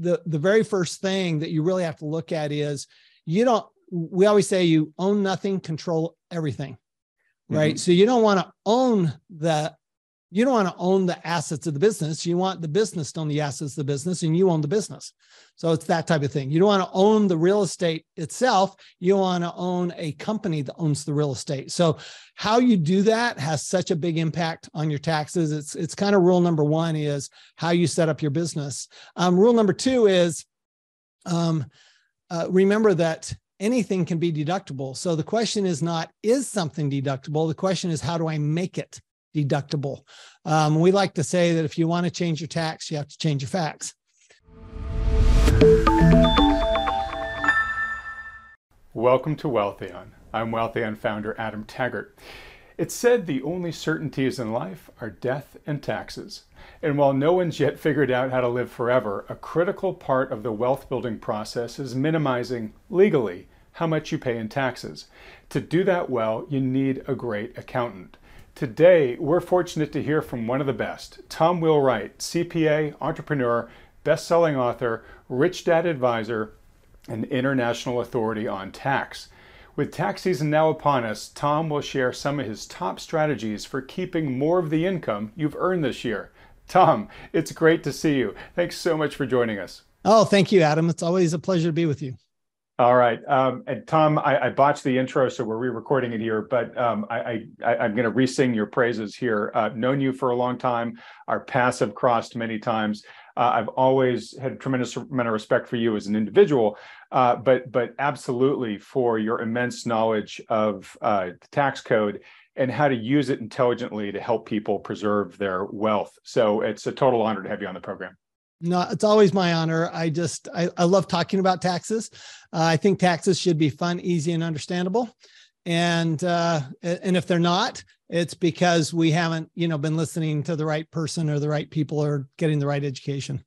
the the very first thing that you really have to look at is you don't we always say you own nothing control everything right mm-hmm. so you don't want to own the you don't want to own the assets of the business. You want the business to own the assets of the business and you own the business. So it's that type of thing. You don't want to own the real estate itself. You want to own a company that owns the real estate. So how you do that has such a big impact on your taxes. It's, it's kind of rule number one is how you set up your business. Um, rule number two is um, uh, remember that anything can be deductible. So the question is not, is something deductible? The question is, how do I make it deductible. Um, we like to say that if you want to change your tax, you have to change your facts. Welcome to Wealthion. I'm Wealthion founder Adam Taggart. It's said the only certainties in life are death and taxes. And while no one's yet figured out how to live forever, a critical part of the wealth building process is minimizing legally how much you pay in taxes. To do that well, you need a great accountant. Today, we're fortunate to hear from one of the best, Tom Wheelwright, CPA, entrepreneur, best-selling author, rich dad advisor, and international authority on tax. With tax season now upon us, Tom will share some of his top strategies for keeping more of the income you've earned this year. Tom, it's great to see you. Thanks so much for joining us. Oh, thank you, Adam. It's always a pleasure to be with you. All right, um, and Tom, I, I, botched the intro, so we're re-recording it here. But um, I, am going to re-sing your praises here. Uh, known you for a long time. Our paths have crossed many times. Uh, I've always had a tremendous amount of respect for you as an individual, uh, but but absolutely for your immense knowledge of uh, the tax code and how to use it intelligently to help people preserve their wealth. So it's a total honor to have you on the program. No, it's always my honor. I just I, I love talking about taxes. Uh, I think taxes should be fun, easy, and understandable. And uh, and if they're not, it's because we haven't you know been listening to the right person or the right people or getting the right education.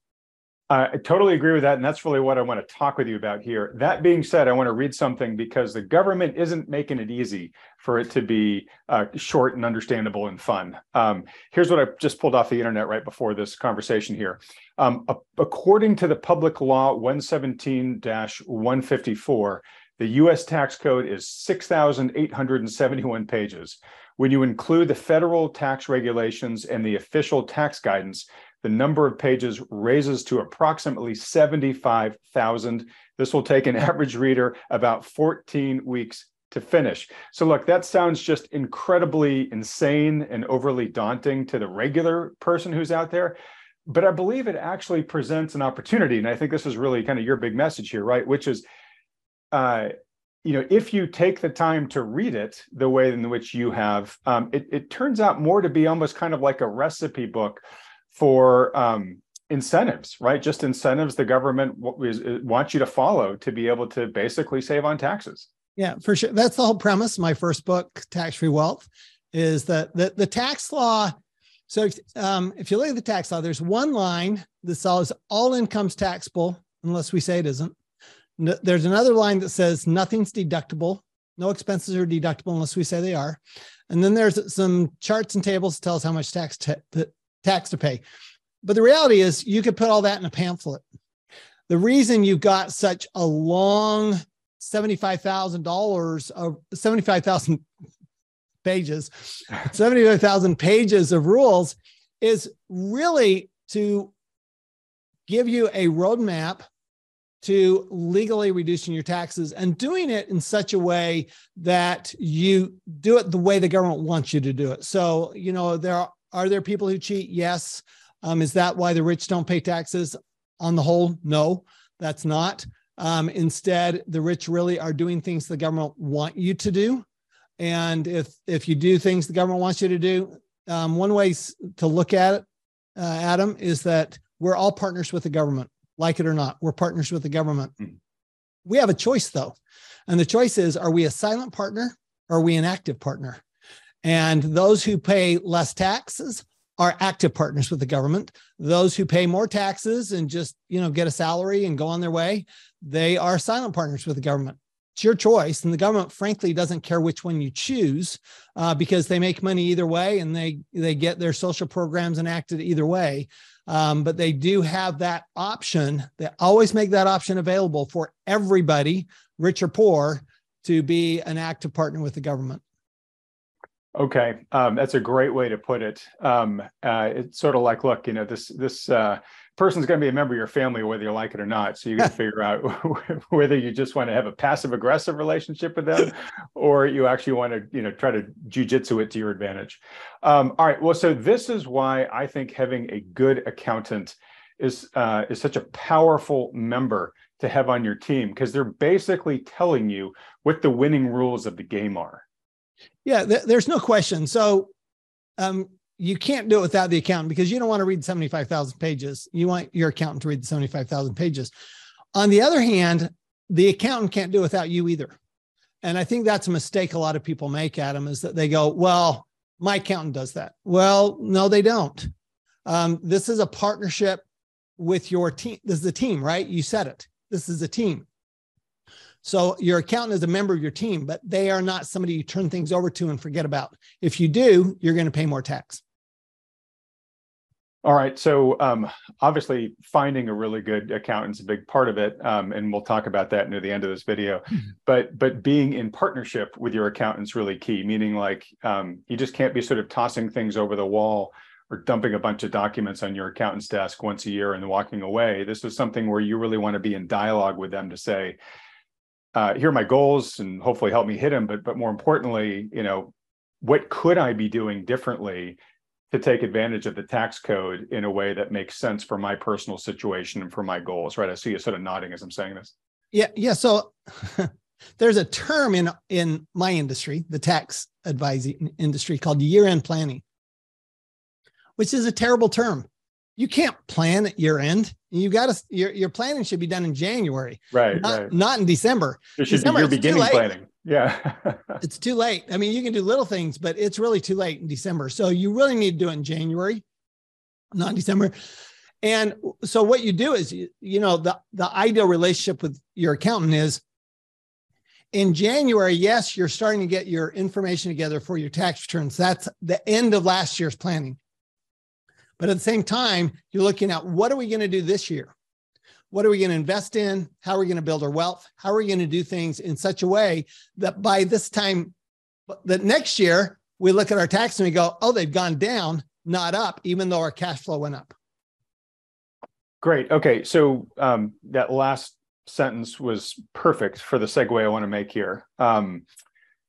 I totally agree with that. And that's really what I want to talk with you about here. That being said, I want to read something because the government isn't making it easy for it to be uh, short and understandable and fun. Um, here's what I just pulled off the internet right before this conversation here. Um, according to the Public Law 117 154, the US tax code is 6,871 pages. When you include the federal tax regulations and the official tax guidance, the number of pages raises to approximately 75,000. This will take an average reader about 14 weeks to finish. So, look, that sounds just incredibly insane and overly daunting to the regular person who's out there. But I believe it actually presents an opportunity. And I think this is really kind of your big message here, right? Which is, uh, you know, if you take the time to read it the way in which you have, um, it, it turns out more to be almost kind of like a recipe book for um, incentives, right? Just incentives the government wants you to follow to be able to basically save on taxes. Yeah, for sure. That's the whole premise. My first book, Tax Free Wealth, is that the, the tax law. So if, um, if you look at the tax law, there's one line that says all incomes taxable unless we say it isn't. There's another line that says nothing's deductible. No expenses are deductible unless we say they are. And then there's some charts and tables that tell us how much tax tax to pay. But the reality is, you could put all that in a pamphlet. The reason you got such a long $75,000 of 75,000 pages, 75,000 pages of rules is really to give you a roadmap to legally reducing your taxes and doing it in such a way that you do it the way the government wants you to do it. So, you know, there are there people who cheat? Yes. Um, is that why the rich don't pay taxes? On the whole, no, that's not. Um, instead, the rich really are doing things the government want you to do. And if if you do things the government wants you to do, um, one way to look at it, uh, Adam, is that we're all partners with the government, like it or not. We're partners with the government. Mm-hmm. We have a choice though, and the choice is: are we a silent partner or are we an active partner? And those who pay less taxes are active partners with the government. Those who pay more taxes and just, you know, get a salary and go on their way, they are silent partners with the government. It's your choice. And the government, frankly, doesn't care which one you choose uh, because they make money either way and they, they get their social programs enacted either way. Um, but they do have that option. They always make that option available for everybody, rich or poor, to be an active partner with the government. Okay, um, that's a great way to put it. Um, uh, it's sort of like, look, you know, this this uh, person's going to be a member of your family, whether you like it or not. So you got to figure out whether you just want to have a passive aggressive relationship with them, or you actually want to, you know, try to jujitsu it to your advantage. Um, all right. Well, so this is why I think having a good accountant is uh, is such a powerful member to have on your team because they're basically telling you what the winning rules of the game are yeah, th- there's no question. So, um, you can't do it without the accountant because you don't want to read 75,000 pages. You want your accountant to read the 75,000 pages. On the other hand, the accountant can't do it without you either. And I think that's a mistake a lot of people make, Adam, is that they go, well, my accountant does that. Well, no, they don't. Um, this is a partnership with your team. This is a team, right? You said it. This is a team. So your accountant is a member of your team, but they are not somebody you turn things over to and forget about. If you do, you're going to pay more tax. All right. So um, obviously, finding a really good accountant is a big part of it, um, and we'll talk about that near the end of this video. Mm-hmm. But but being in partnership with your accountant is really key. Meaning, like um, you just can't be sort of tossing things over the wall or dumping a bunch of documents on your accountant's desk once a year and walking away. This is something where you really want to be in dialogue with them to say, uh, here are my goals and hopefully help me hit them. But but more importantly, you know, what could I be doing differently to take advantage of the tax code in a way that makes sense for my personal situation and for my goals? Right. I see you sort of nodding as I'm saying this. Yeah. Yeah. So there's a term in in my industry, the tax advising industry, called year-end planning, which is a terrible term you can't plan at year end. You got to your your planning should be done in January, right? Not, right. not in December. It should December, be your beginning planning. Yeah, it's too late. I mean, you can do little things, but it's really too late in December. So you really need to do it in January, not in December. And so what you do is, you, you know, the the ideal relationship with your accountant is in January, yes, you're starting to get your information together for your tax returns. That's the end of last year's planning. But at the same time, you're looking at what are we going to do this year? What are we going to invest in? How are we going to build our wealth? How are we going to do things in such a way that by this time, that next year, we look at our tax and we go, oh, they've gone down, not up, even though our cash flow went up. Great. Okay. So um, that last sentence was perfect for the segue I want to make here. Um,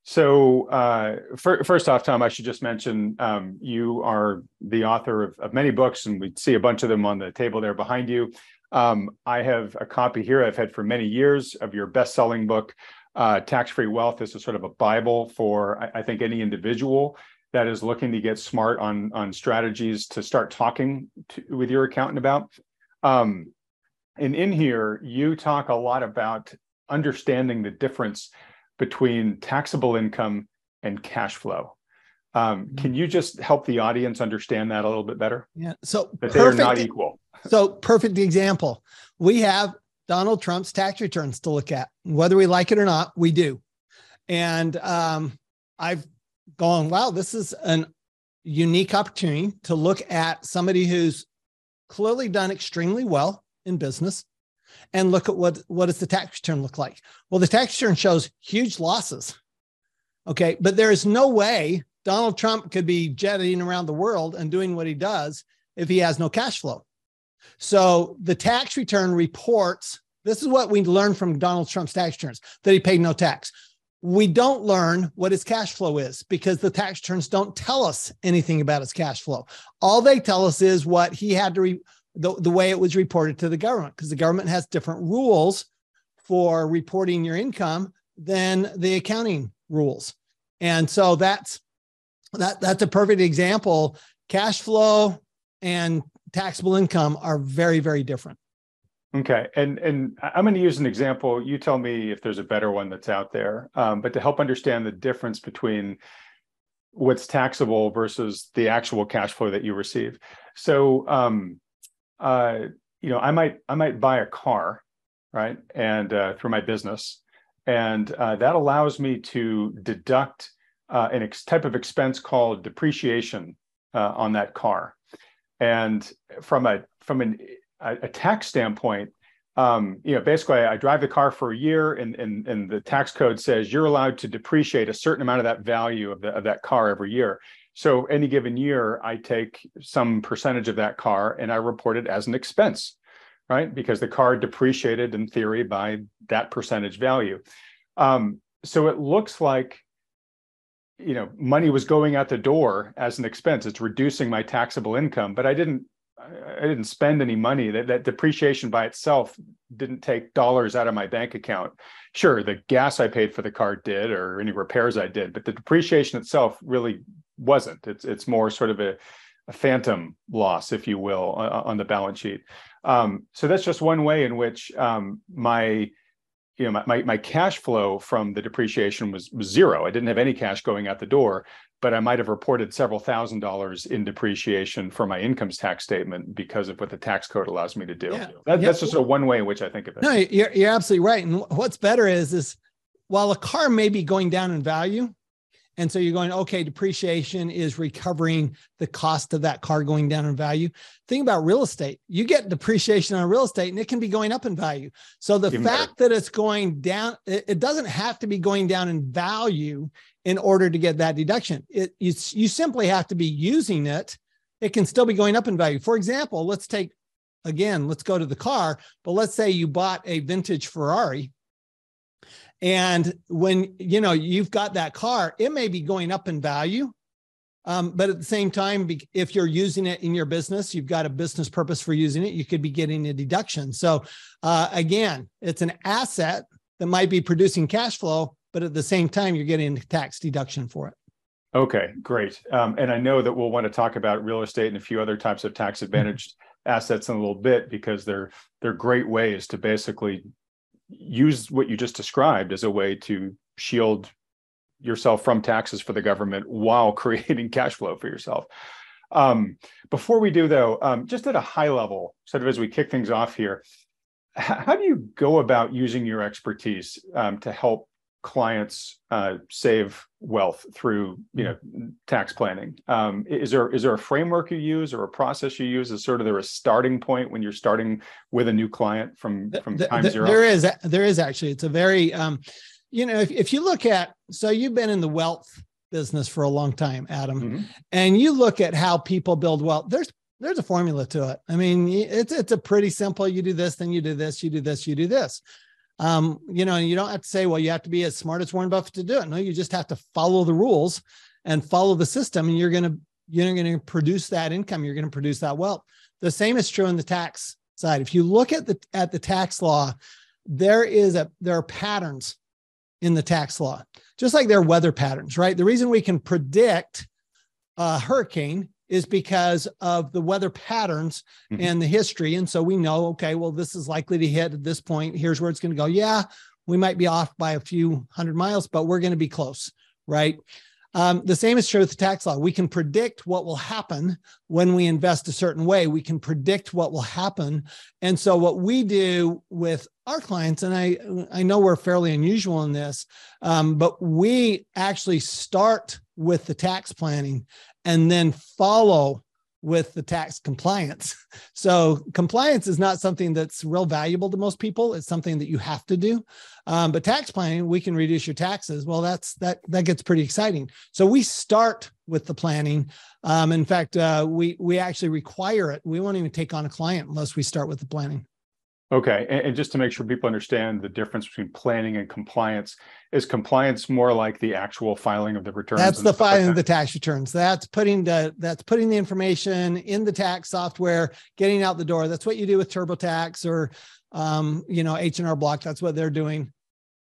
so, uh, for, first off, Tom, I should just mention um, you are the author of, of, many books, and we see a bunch of them on the table there behind you. Um, I have a copy here I've had for many years of your best selling book, uh, Tax Free Wealth. This is sort of a Bible for, I, I, think, any individual that is looking to get smart on, on strategies to start talking to, with your accountant about. Um, and in here, you talk a lot about understanding the difference between taxable income and cash flow. Um, mm-hmm. can you just help the audience understand that a little bit better? Yeah. So that they are not equal. So perfect example. We have Donald Trump's tax returns to look at, whether we like it or not. We do, and um, I've gone, wow, this is an unique opportunity to look at somebody who's clearly done extremely well in business and look at what what does the tax return look like? Well the tax return shows huge losses okay? But there is no way donald trump could be jetting around the world and doing what he does if he has no cash flow. So the tax return reports this is what we learned from donald trump's tax returns that he paid no tax. We don't learn what his cash flow is because the tax returns don't tell us anything about his cash flow. All they tell us is what he had to re- the, the way it was reported to the government because the government has different rules for reporting your income than the accounting rules. And so that's that that's a perfect example. Cash flow and taxable income are very, very different. Okay, and and I'm going to use an example. You tell me if there's a better one that's out there. Um, but to help understand the difference between what's taxable versus the actual cash flow that you receive. So um, uh, you know, I might I might buy a car, right, and uh, through my business, and uh, that allows me to deduct uh, an ex- type of expense called depreciation uh, on that car. And from a from an, a, tax standpoint, um, you know, basically I, I, drive the car for a year and, and, and the tax code says you're allowed to depreciate a certain amount of that value of, the, of that car every year. So any given year, I take some percentage of that car and I report it as an expense, right? Because the car depreciated in theory by that percentage value. Um, so it looks like you know money was going out the door as an expense it's reducing my taxable income but i didn't I didn't spend any money. That that depreciation by itself didn't take dollars out of my bank account. Sure, the gas I paid for the car did, or any repairs I did, but the depreciation itself really wasn't. It's it's more sort of a, a phantom loss, if you will, on, on the balance sheet. Um, so that's just one way in which um, my you know my, my, cash flow from the depreciation was, was zero. I didn't have any cash going out the door, but I might have reported several thousand dollars in depreciation for my income tax statement because of what the tax code allows me to do. Yeah. That, yeah. That's just a one way in which I think of it. No, you're, you're absolutely right. And what's better is, is while a car may be going down in value, and so you're going, okay, depreciation is recovering the cost of that car going down in value. Think about real estate. You get depreciation on real estate and it can be going up in value. So the Even fact better. that it's going down, it, doesn't have to be going down in value in order to get that deduction. It, you, you simply have to be using it. It can still be going up in value. For example, let's take, again, let's go to the car, but let's say you bought a vintage Ferrari and when you know you've got that car, it may be going up in value. Um, but at the same time, if you're using it in your business, you've got a business purpose for using it, you could be getting a deduction. So uh, again, it's an asset that might be producing cash flow, but at the same time, you're getting a tax deduction for it. Okay, great. Um, and I know that we'll want to talk about real estate and a few other types of tax advantaged assets in a little bit because they're they're great ways to basically use what you just described as a way to shield yourself from taxes for the government while creating cash flow for yourself. Um, before we do, though, um, just at a high level, sort of as we kick things off here, how do you go about using your expertise um, to help clients uh, save wealth through you know tax planning. Um, is there is there a framework you use or a process you use is sort of there a starting point when you're starting with a new client from from the, time the, zero? there is there is actually. It's a very um, you know if, if you look at so you've been in the wealth business for a long time adam mm-hmm. and you look at how people build wealth there's there's a formula to it. I mean it's it's a pretty simple you do this then you do this you do this you do this um, you know, you don't have to say, well, you have to be as smart as Warren Buffett to do it. No, you just have to follow the rules and follow the system, and you're going to you're going to produce that income. You're going to produce that wealth. The same is true in the tax side. If you look at the at the tax law, there is a there are patterns in the tax law, just like there are weather patterns, right? The reason we can predict a hurricane is because of the weather patterns mm-hmm. and the history. And so we know, okay, well, this is likely to hit at this point. Here's where it's going to go. Yeah, we might be off by a few hundred miles, but we're going to be close, right? Um, the same is true with the tax law. We can predict what will happen when we invest a certain way. We can predict what will happen. And so, what we do with our clients, and I, I know we're fairly unusual in this, um, but we actually start with the tax planning and then follow with the tax compliance. So compliance is not something that's real valuable to most people. It's something that you have to do. Um, but tax planning, we can reduce your taxes. Well, that's that that gets pretty exciting. So we start with the planning. Um, in fact, uh, we we actually require it. We won't even take on a client unless we start with the planning. Okay, and, and, just to make sure people understand the difference between planning and compliance, is compliance more like the actual filing of the returns? That's the filing like of the tax returns. That's putting the that's putting the information in the tax software, getting out the door. That's what you do with TurboTax or um, you know H and R Block. That's what they're doing.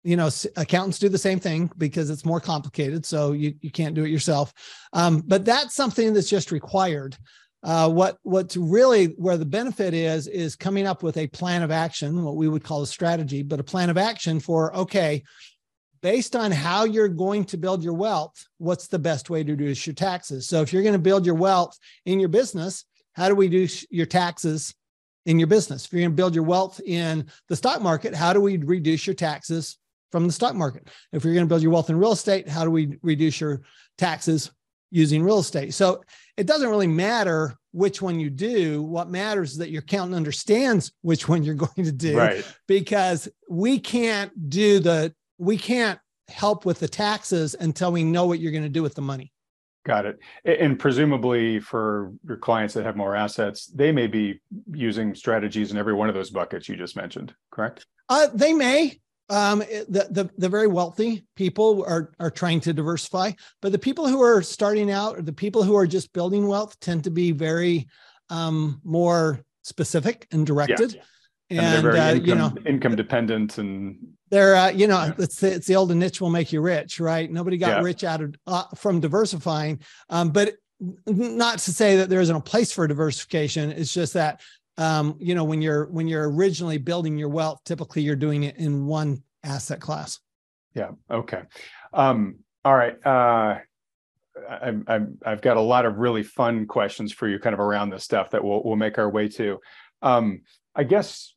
You know, accountants do the same thing because it's more complicated, so you you can't do it yourself. Um, but that's something that's just required. Uh, what what's really where the benefit is is coming up with a plan of action, what we would call a strategy, but a plan of action for okay, based on how you're going to build your wealth, what's the best way to reduce your taxes? So if you're going to build your wealth in your business, how do we do your taxes in your business? If you're going to build your wealth in the stock market, how do we reduce your taxes from the stock market? If you're going to build your wealth in real estate, how do we reduce your taxes using real estate? So it doesn't really matter which one you do. What matters is that your accountant understands which one you're going to do. Right. Because we can't do the, we can't help with the taxes until we know what you're going to do with the money. Got it. And presumably for your clients that have more assets, they may be using strategies in every one of those buckets you just mentioned, correct? Uh, they may. Um, the, the the very wealthy people are are trying to diversify, but the people who are starting out or the people who are just building wealth tend to be very um, more specific and directed. Yeah. And, and uh, income, you know, income dependent and they're uh, you know yeah. it's it's the old niche will make you rich right nobody got yeah. rich out of uh, from diversifying um, but not to say that there isn't a place for diversification it's just that um, you know when you're when you're originally building your wealth typically you're doing it in one asset class yeah okay um, all right uh, I, I've got a lot of really fun questions for you kind of around this stuff that we'll, we'll make our way to um, I guess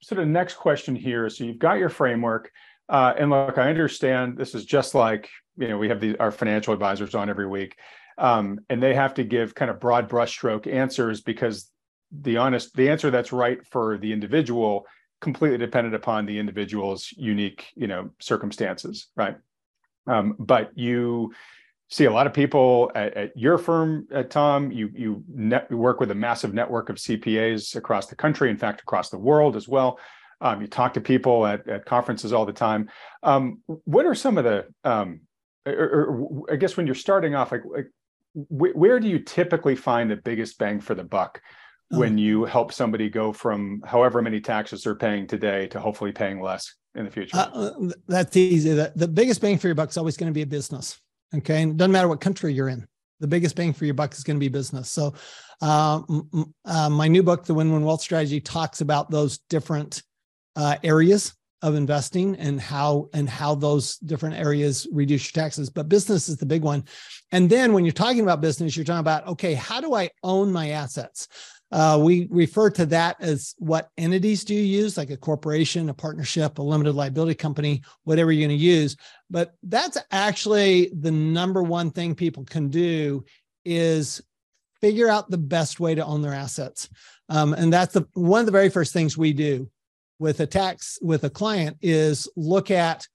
sort of next question here. So you've got your framework, uh, and look, I understand this is just like you know we have our financial advisors on every week, um, and they have to give kind of broad brushstroke answers because the honest the answer that's right for the individual completely dependent upon the individual's unique you know circumstances, right? Um, but you see a lot of people at, at your firm, at uh, Tom. You you net, work with a massive network of CPAs across the country, in fact, across the world as well. Um, you talk to people at, at conferences all the time. Um, what are some of the, um, or, or, I guess when you're starting off, like, like wh- where do you typically find the biggest bang for the buck oh. when you help somebody go from however many taxes they're paying today to hopefully paying less in the future? Uh, uh that's easy. The, the biggest bang for your buck is always going to be a business. Okay. And it doesn't matter what country you're in. The biggest bang for your buck is going to be business. So, uh, uh, my new book, The Win Win Wealth Strategy, talks about those different uh, areas of investing and how and how those different areas reduce your taxes but business is the big one and then when you're talking about business you're talking about okay how do i own my assets uh, we refer to that as what entities do you use, like a corporation, a partnership, a limited liability company, whatever you're going to use. But that's actually the number one thing people can do is figure out the best way to own their assets. Um, and that's the one of the very first things we do with a tax with a client is look at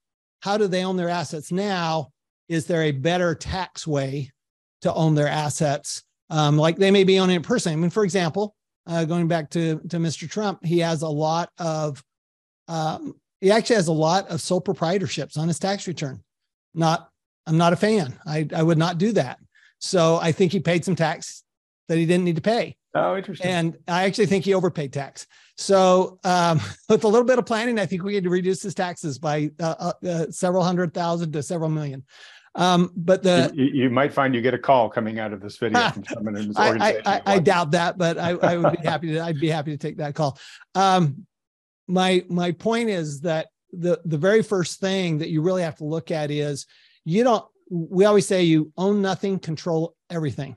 how do they own their assets now? Is there a better tax way to own their assets? Um, like they may be owning it personally. I mean, for example, uh, going back to to Mr. Trump, he has a lot of um, he actually has a lot of sole proprietorships on his tax return. Not, I'm not a fan. I I would not do that. So I think he paid some tax that he didn't need to pay. Oh, interesting. And I actually think he overpaid tax. So um, with a little bit of planning, I think we need to reduce his taxes by uh, uh, uh several hundred thousand to several million. Um, but the you, you, might find you get a call coming out of this video from someone in this organization. I, I, I doubt that, but I, I, would be happy to. I'd be happy to take that call. Um, my my point is that the the very first thing that you really have to look at is you don't. We always say you own nothing, control everything,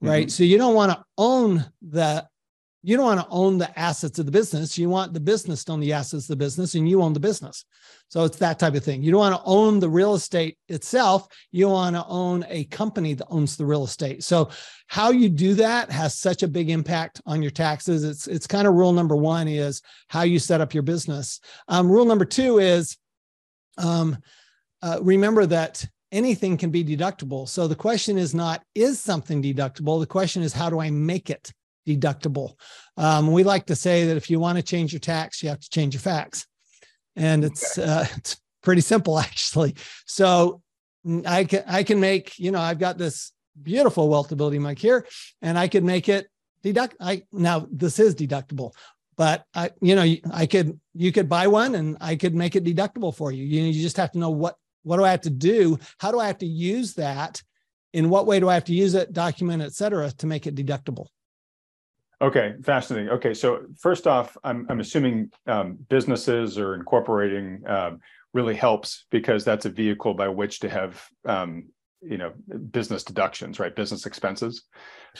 right? Mm-hmm. So you don't want to own the you don't want to own the assets of the business. You want the business to own the assets of the business and you own the business. So it's that type of thing. You don't want to own the real estate itself. You want to own a company that owns the real estate. So how you do that has such a big impact on your taxes. It's, it's kind of rule number one is how you set up your business. Um, rule number two is um, uh, remember that anything can be deductible. So the question is not, is something deductible? The question is, how do I make it deductible. Um, we like to say that if you want to change your tax, you have to change your facts, and it's okay. uh, it's pretty simple actually. So I can I can make you know I've got this beautiful wealthability mic here, and I could make it deduct. I now this is deductible, but I you know I could you could buy one and I could make it deductible for you. You know, you just have to know what what do I have to do? How do I have to use that? In what way do I have to use it, document, et cetera, to make it deductible? Okay, fascinating. Okay, so first off, I'm I'm assuming um, businesses or incorporating um, really helps because that's a vehicle by which to have um, you know business deductions, right? Business expenses.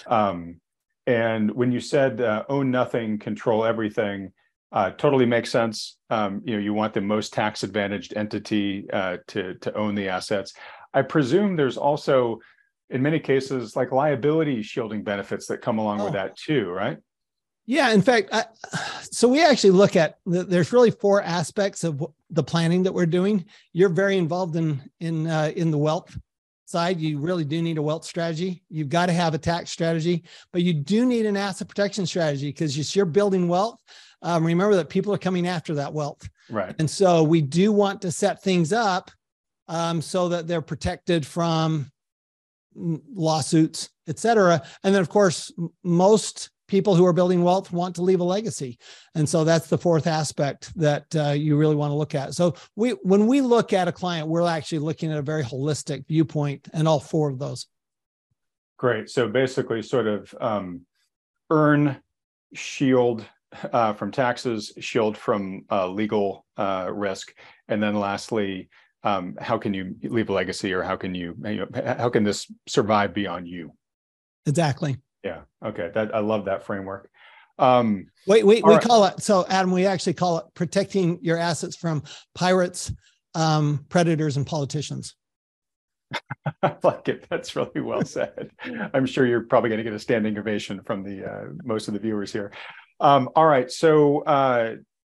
Um, and when you said uh, own nothing, control everything, uh, totally makes sense. Um, you know, you want the most tax advantaged entity uh, to to own the assets. I presume there's also in many cases like liability shielding benefits that come along Oh. with that too, right? Yeah, in fact, I, so we actually look at there's really four aspects of the planning that we're doing. You're very involved in in uh, in the wealth side. You really do need a wealth strategy. You've got to have a tax strategy, but you do need an asset protection strategy because you're building wealth. Um, remember that people are coming after that wealth, Right. and so we do want to set things up um, so that they're protected from lawsuits, et cetera. And then, of course, most people who are building wealth want to leave a legacy. And so that's the fourth aspect that uh, you really want to look at. So we, when we look at a client, we're actually looking at a very holistic viewpoint and all four of those. Great. So basically, sort of um, earn, shield uh, from taxes, shield from uh, legal uh, risk, and then lastly, um, how can you leave a legacy, or how can you, you know, how can this survive beyond you? Exactly. Yeah. Okay. That I love that framework. Um, Wait, wait, we right. call it, so Adam, we actually call it protecting your assets from pirates, um, predators, and politicians. I like it. That's really well said. I'm sure you're probably going to get a standing ovation from the uh, most of the viewers here. Um, all right, so uh,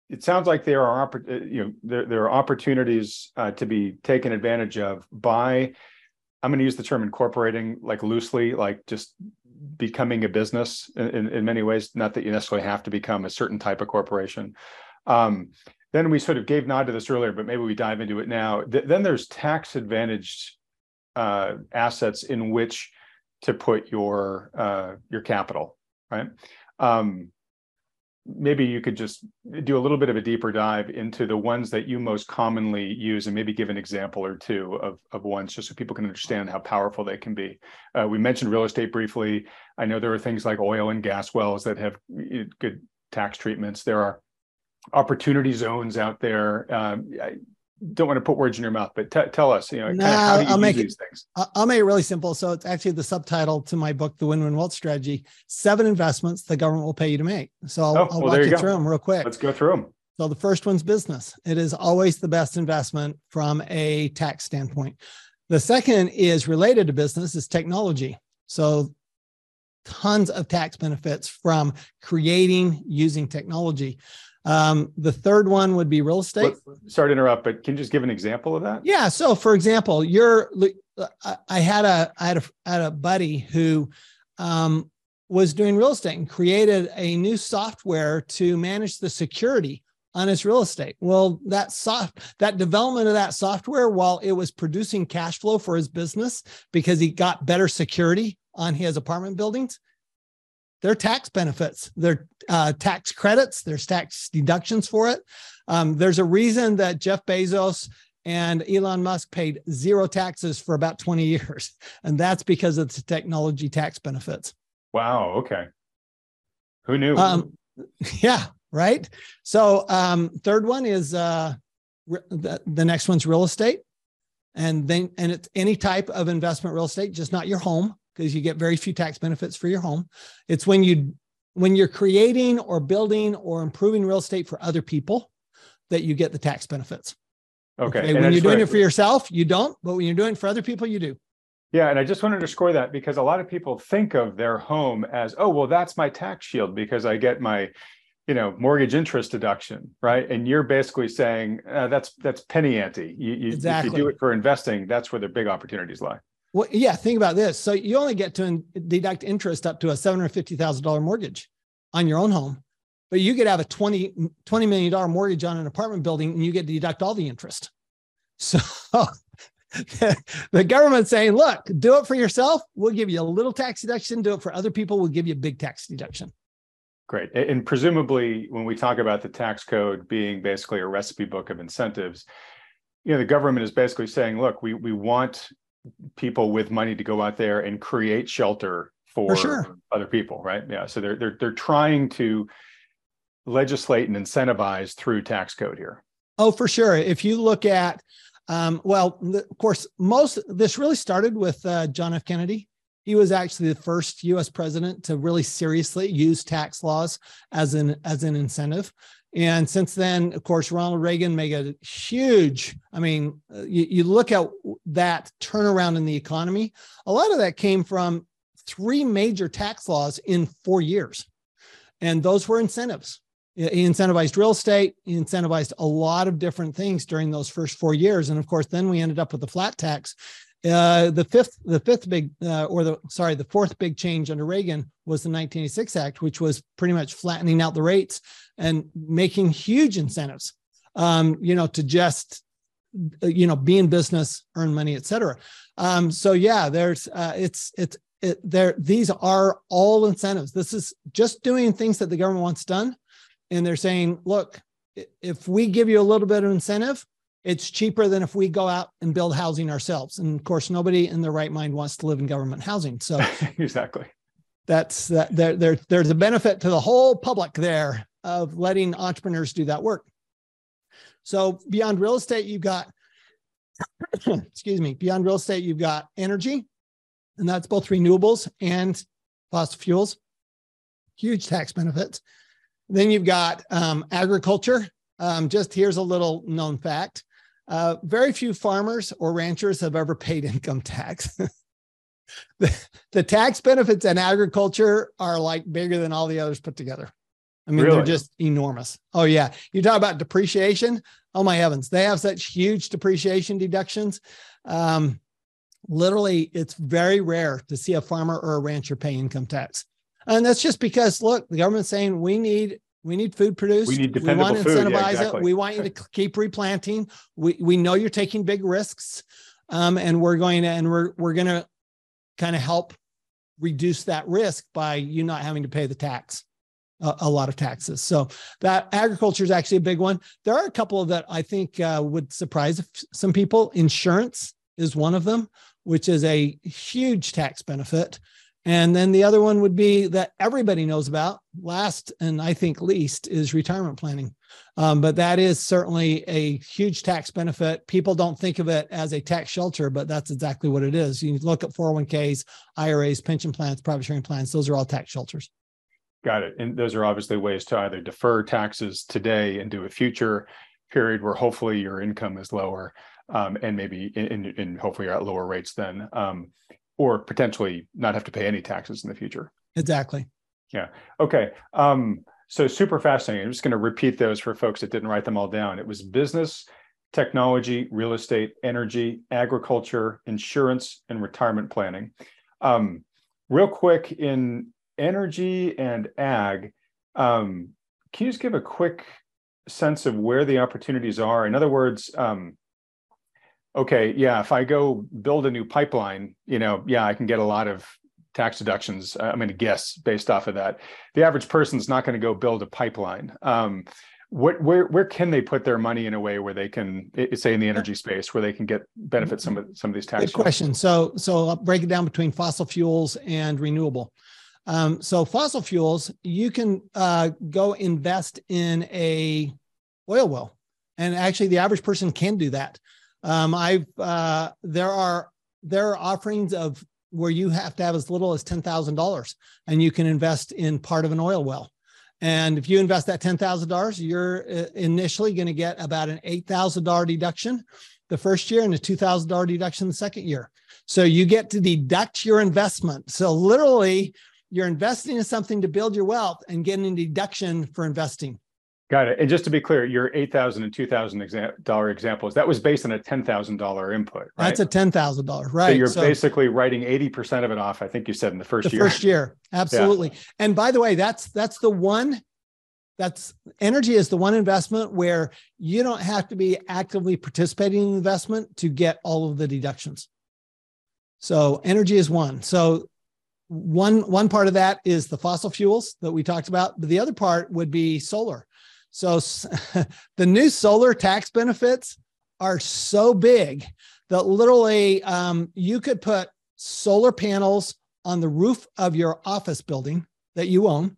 it sounds like there are uh, you know there, there are opportunities uh, to be taken advantage of by. I'm going to use the term incorporating like loosely, like just becoming a business in, in, in many ways. Not that you necessarily have to become a certain type of corporation. Um, then we sort of gave nod to this earlier, but maybe we dive into it now. Th- then there's tax advantaged uh, assets in which to put your uh, your capital, right? Um, maybe you could just do a little bit of a deeper dive into the ones that you most commonly use, and maybe give an example or two of of ones, just so people can understand how powerful they can be. Uh, we mentioned real estate briefly. I know there are things like oil and gas wells that have good tax treatments. There are opportunity zones out there. Um, don't want to put words in your mouth, but t- tell us, you know, kind of how do you I'll use make it- these things? I- I'll make it really simple. So it's actually the subtitle to my book, The Win-Win Wealth Strategy: Seven Investments the Government will pay you to make. So I'll, Oh, I'll well, walk you you through them real quick. Let's go through them. So the first one's business. It is always the best investment from a tax standpoint. The second is related to business is technology. So tons of tax benefits from creating using technology. Um, the third one would be real estate. Sorry to interrupt, but can you just give an example of that? Yeah. So, for example, you're. I- I had a I had a I had a buddy who um, was doing real estate and created a new software to manage the security on his real estate. Well, that soft that development of that software, while it was producing cash flow for his business because he got better security on his apartment buildings, their tax benefits, their uh, tax credits, there's tax deductions for it. Um, there's a reason that Jeff Bezos and Elon Musk paid zero taxes for about 20 years. And that's because of the technology tax benefits. Wow. Okay. Who knew? Um, yeah, right. So, um, third one is uh, re- the, the next one's real estate. And then, and it's any type of investment real estate, just not your home, because you get very few tax benefits for your home. It's when you, when you're creating or building or improving real estate for other people that you get the tax benefits. okay. Okay, When you're doing it for yourself, you don't, but when you're doing it for other people, you do. Yeah, and I just want to underscore that because a lot of people think of their home as, oh, well, that's my tax shield because I get my, you know, mortgage interest deduction, right? And you're basically saying uh, that's that's penny ante. You, you if you do it for investing, that's where the big opportunities lie. Well, yeah, think about this. So you only get to in- deduct interest up to a $750,000 mortgage on your own home, but you could have a 20, $20 million mortgage on an apartment building and you get to deduct all the interest. So the government's saying, look, do it for yourself. We'll give you a little tax deduction. Do it for other people. We'll give you a big tax deduction. Great. And presumably, when we talk about the tax code being basically a recipe book of incentives, you know, the government is basically saying, look, we we want people with money to go out there and create shelter for, sure. other people, right? Yeah. So they're they're they're trying to legislate and incentivize through tax code here. Oh, for sure. If you look at, um, well, of course, most this really started with uh, John F. Kennedy. He was actually the first U.S. president to really seriously use tax laws as an as an incentive. And since then, of course, Ronald Reagan made a huge, I mean, uh, you, you look at that turnaround in the economy, a lot of that came from three major tax laws in four years. And those were incentives. He incentivized real estate, he incentivized a lot of different things during those first four years. And of course, then we ended up with the flat tax. Uh, the fifth, the fifth big, uh, or the sorry, the fourth big change under Reagan was the 1986 Act, which was pretty much flattening out the rates and making huge incentives, um, you know, to just, you know, be in business, earn money, et cetera. Um, so yeah, there's, uh, it's, it's, it, there, these are all incentives. This is just doing things that the government wants done. And they're saying, look, if we give you a little bit of incentive, it's cheaper than if we go out and build housing ourselves. And of course, nobody in their right mind wants to live in government housing. So exactly. That's that there, there, there's a benefit to the whole public there of letting entrepreneurs do that work. So beyond real estate, you've got, excuse me, beyond real estate, you've got energy, and that's both renewables and fossil fuels. Huge tax benefits. Then you've got um, agriculture. Um, just here's a little known fact. Uh, very few farmers or ranchers have ever paid income tax. the, the tax benefits in agriculture are like bigger than all the others put together. I mean, really? they're just enormous. Oh, yeah. You talk about depreciation. Oh, my heavens. They have such huge depreciation deductions. Um, literally, it's very rare to see a farmer or a rancher pay income tax. And that's just because, look, the government's saying we need we need food produced. We need dependable we want to incentivize yeah, exactly. it. We want you to keep replanting. We we know you're taking big risks, um, and we're going to and we're we're going to kind of help reduce that risk by you not having to pay the tax a, a lot of taxes. So that agriculture is actually a big one. There are a couple that I think uh, would surprise some people. Insurance is one of them, which is a huge tax benefit. And then the other one would be that everybody knows about. Last and I think least is retirement planning. Um, but that is certainly a huge tax benefit. People don't think of it as a tax shelter, but that's exactly what it is. You look at 401ks, IRAs, pension plans, profit sharing plans, those are all tax shelters. Got it. And those are obviously ways to either defer taxes today and do a future period where hopefully your income is lower um, and maybe in, in, hopefully you're at lower rates then. Um, or potentially not have to pay any taxes in the future. Exactly. Yeah. Okay. Um, so super fascinating. I'm just going to repeat those for folks that didn't write them all down. It was business, technology, real estate, energy, agriculture, insurance, and retirement planning. Um, real quick in energy and ag, um, can you just give a quick sense of where the opportunities are? In other words, um, okay, yeah, if I go build a new pipeline, you know, yeah, I can get a lot of tax deductions. I'm going to guess based off of that. The average person's not going to go build a pipeline. Um, what where where can they put their money in a way where they can say in the energy space where they can get benefit some of some of these tax good question so so i'll break it down between fossil fuels and renewable um, so fossil fuels you can uh, go invest in a oil well and actually the average person can do that um, I've uh, there are there are offerings of where you have to have as little as ten thousand dollars, and you can invest in part of an oil well. And if you invest that ten thousand dollars, you're uh, initially going to get about an eight thousand dollar deduction the first year and a two thousand dollar deduction the second year. So you get to deduct your investment. So literally, you're investing in something to build your wealth and getting a deduction for investing. Got it. And just to be clear, your eight thousand and two thousand dollar examples that was based on a ten thousand dollar input. Right? That's a ten thousand dollar, right? So you're so, basically writing eighty percent of it off. I think you said in the first the year. First year, absolutely. Yeah. And by the way, that's that's the one. That's energy is the one investment where you don't have to be actively participating in the investment to get all of the deductions. So energy is one. So one one part of that is the fossil fuels that we talked about, but the other part would be solar so the new solar tax benefits are so big that literally um, you could put solar panels on the roof of your office building that you own,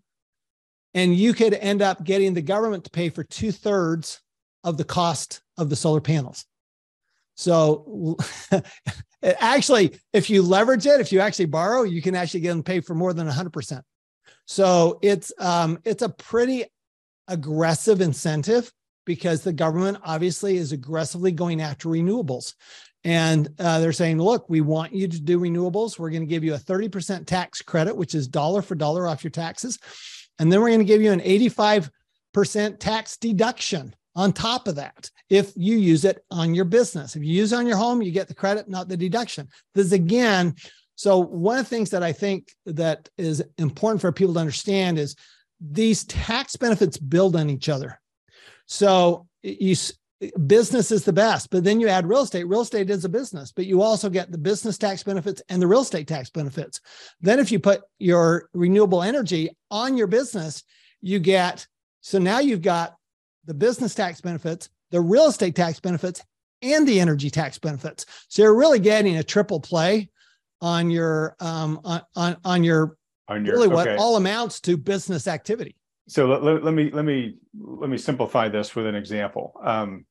and you could end up getting the government to pay for two thirds of the cost of the solar panels. So actually, if you leverage it, if you actually borrow, you can actually get them paid for more than 100%. So it's um, it's a pretty aggressive incentive because the government obviously is aggressively going after renewables. And uh, they're saying, look, we want you to do renewables. We're going to give you a 30% tax credit, which is dollar for dollar off your taxes. And then we're going to give you an 85% tax deduction on top of that if you use it on your business. If you use it on your home, you get the credit, not the deduction. This again, so one of the things that I think that is important for people to understand is these tax benefits build on each other. So you business is the best, but then you add real estate. Real estate is a business, but you also get the business tax benefits and the real estate tax benefits. Then if you put your renewable energy on your business, you get so now you've got the business tax benefits, the real estate tax benefits, and the energy tax benefits. So you're really getting a triple play on your um, on, on on your on your really what all amounts to business activity. So let, let, let, me let me let me simplify this with an example. Um,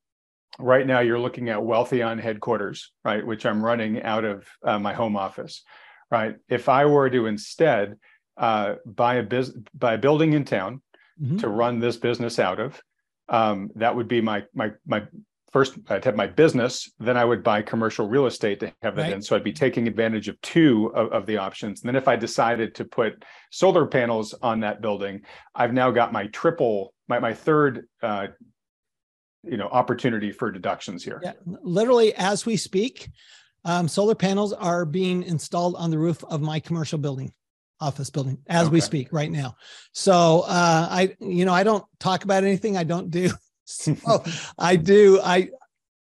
right now, you're looking at Wealthion headquarters, right, which I'm running out of uh, my home office, right. If I were to instead uh, buy a business buy a building in town mm-hmm. to run this business out of, um, that would be my my my first I'd have my business, then I would buy commercial real estate to have that right. in. So I'd be taking advantage of two of, of, the options. And then if I decided to put solar panels on that building, I've now got my triple, my my third uh, you know opportunity for deductions here. Yeah, literally as we speak, um, solar panels are being installed on the roof of my commercial building office building as okay. we speak right now. So uh, I, you know, I don't talk about anything I don't do. so I do. I,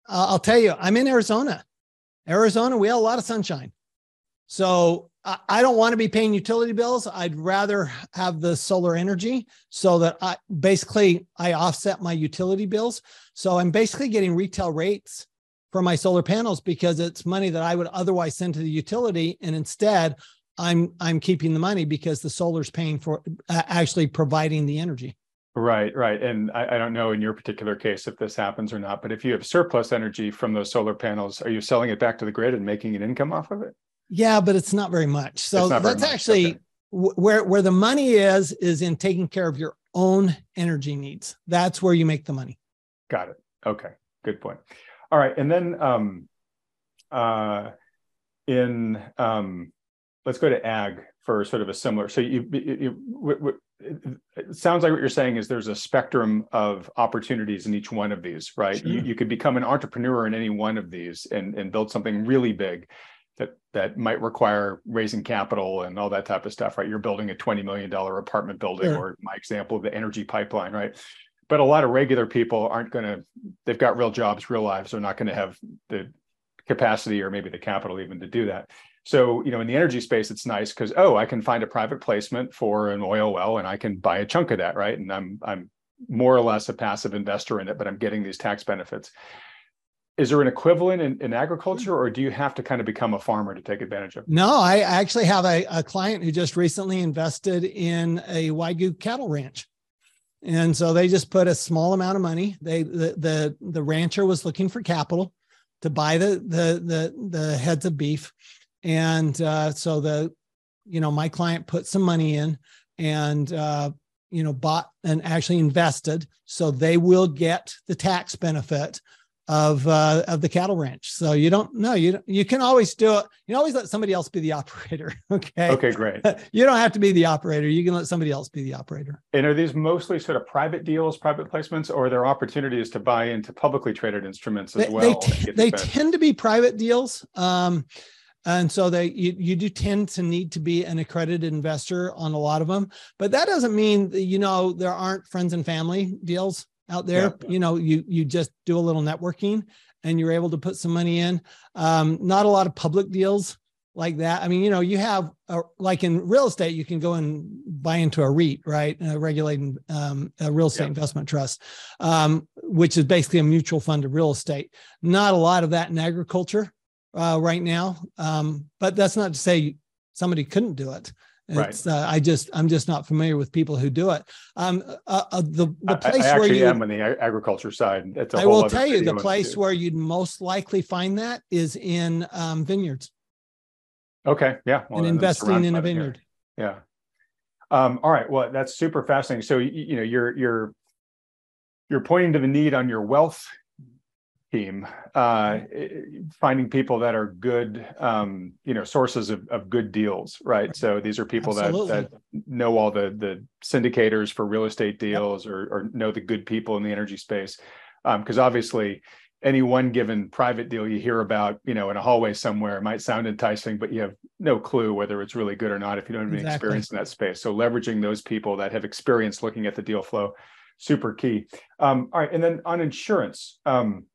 I'll tell you, I'm in Arizona. Arizona, we have a lot of sunshine. So I, I don't want to be paying utility bills. I'd rather have the solar energy so that I basically I offset my utility bills. So I'm basically getting retail rates for my solar panels because it's money that I would otherwise send to the utility. And instead, I'm I'm keeping the money because the solar's paying for uh, actually providing the energy. Right, right. And I, I, don't know in your particular case if this happens or not, but if you have surplus energy from those solar panels, are you selling it back to the grid and making an income off of it? Yeah, but it's not very much. So that's much. actually okay. where where the money is is in taking care of your own energy needs. That's where you make the money. Got it. Okay, good point. All right, and then um, uh, in um, let's go to ag for sort of a similar. So you, you, you it sounds like what you're saying is there's a spectrum of opportunities in each one of these, right? Sure. You, you could become an entrepreneur in any one of these and, and build something really big that that might require raising capital and all that type of stuff, right? You're building a $20 million apartment building, sure. or my example the energy pipeline, right? But a lot of regular people aren't going to, they've got real jobs, real lives. They're not going to have the capacity or maybe the capital even to do that. So, you know, in the energy space, it's nice because oh, I can find a private placement for an oil well and I can buy a chunk of that, right? And I'm I'm more or less a passive investor in it, but I'm getting these tax benefits. Is there an equivalent in, in agriculture, or do you have to kind of become a farmer to take advantage of? It? No, I actually have a, a client who just recently invested in a Wagyu cattle ranch. And so they just put a small amount of money. They the the, the rancher was looking for capital to buy the the the, the heads of beef and uh, so the you know my client put some money in and uh, you know bought and actually invested so they will get the tax benefit of uh, of the cattle ranch. So you don't know you don't, you can always do it. You always let somebody else be the operator. Okay. Okay, great. you don't have to be the operator. You can let somebody else be the operator. And are these mostly sort of private deals, private placements, or are there opportunities to buy into publicly traded instruments as they, well? They, t- they tend to be private deals. Um, and so they you, you do tend to need to be an accredited investor on a lot of them but that doesn't mean that, you know there aren't friends and family deals out there. Yeah. you know you you just do a little networking and you're able to put some money in. Um, not a lot of public deals like that. I mean you know you have a, like in real estate you can go and buy into a reit right? A regulated um, a real estate yeah. investment trust um, which is basically a mutual fund of real estate. Not a lot of that in agriculture uh, right now. Um, but that's not to say somebody couldn't do it. It's right. uh, I just I'm just not familiar with people who do it. Um, uh, uh, the the place I, I where you am on the agriculture side. I will tell you the place where you'd most likely find that is in um, vineyards. Okay. Yeah. Well, and investing in a vineyard. Here. Yeah. Um, all right. Well, that's super fascinating. So you, you know you're you're you're pointing to the need on your wealth team, uh, finding people that are good, um, you know, sources of, of good deals, right? So these are people that, that know all the the syndicators for real estate deals yep. or, or know the good people in the energy space. Because um, obviously, any one given private deal you hear about, you know, in a hallway somewhere might sound enticing, but you have no clue whether it's really good or not if you don't have any exactly. experience in that space. So leveraging those people that have experience looking at the deal flow, super key. Um, all right, and then on insurance. Um,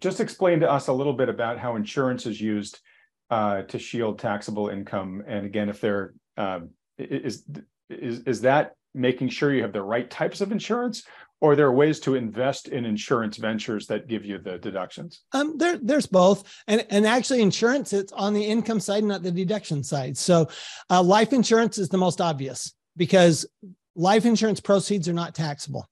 just explain to us a little bit about how insurance is used uh, to shield taxable income. And again, if there uh, is is is that making sure you have the right types of insurance, or there are ways to invest in insurance ventures that give you the deductions? Um, there, there's both, and and actually, insurance it's on the income side, not the deduction side. So, uh, life insurance is the most obvious because life insurance proceeds are not taxable.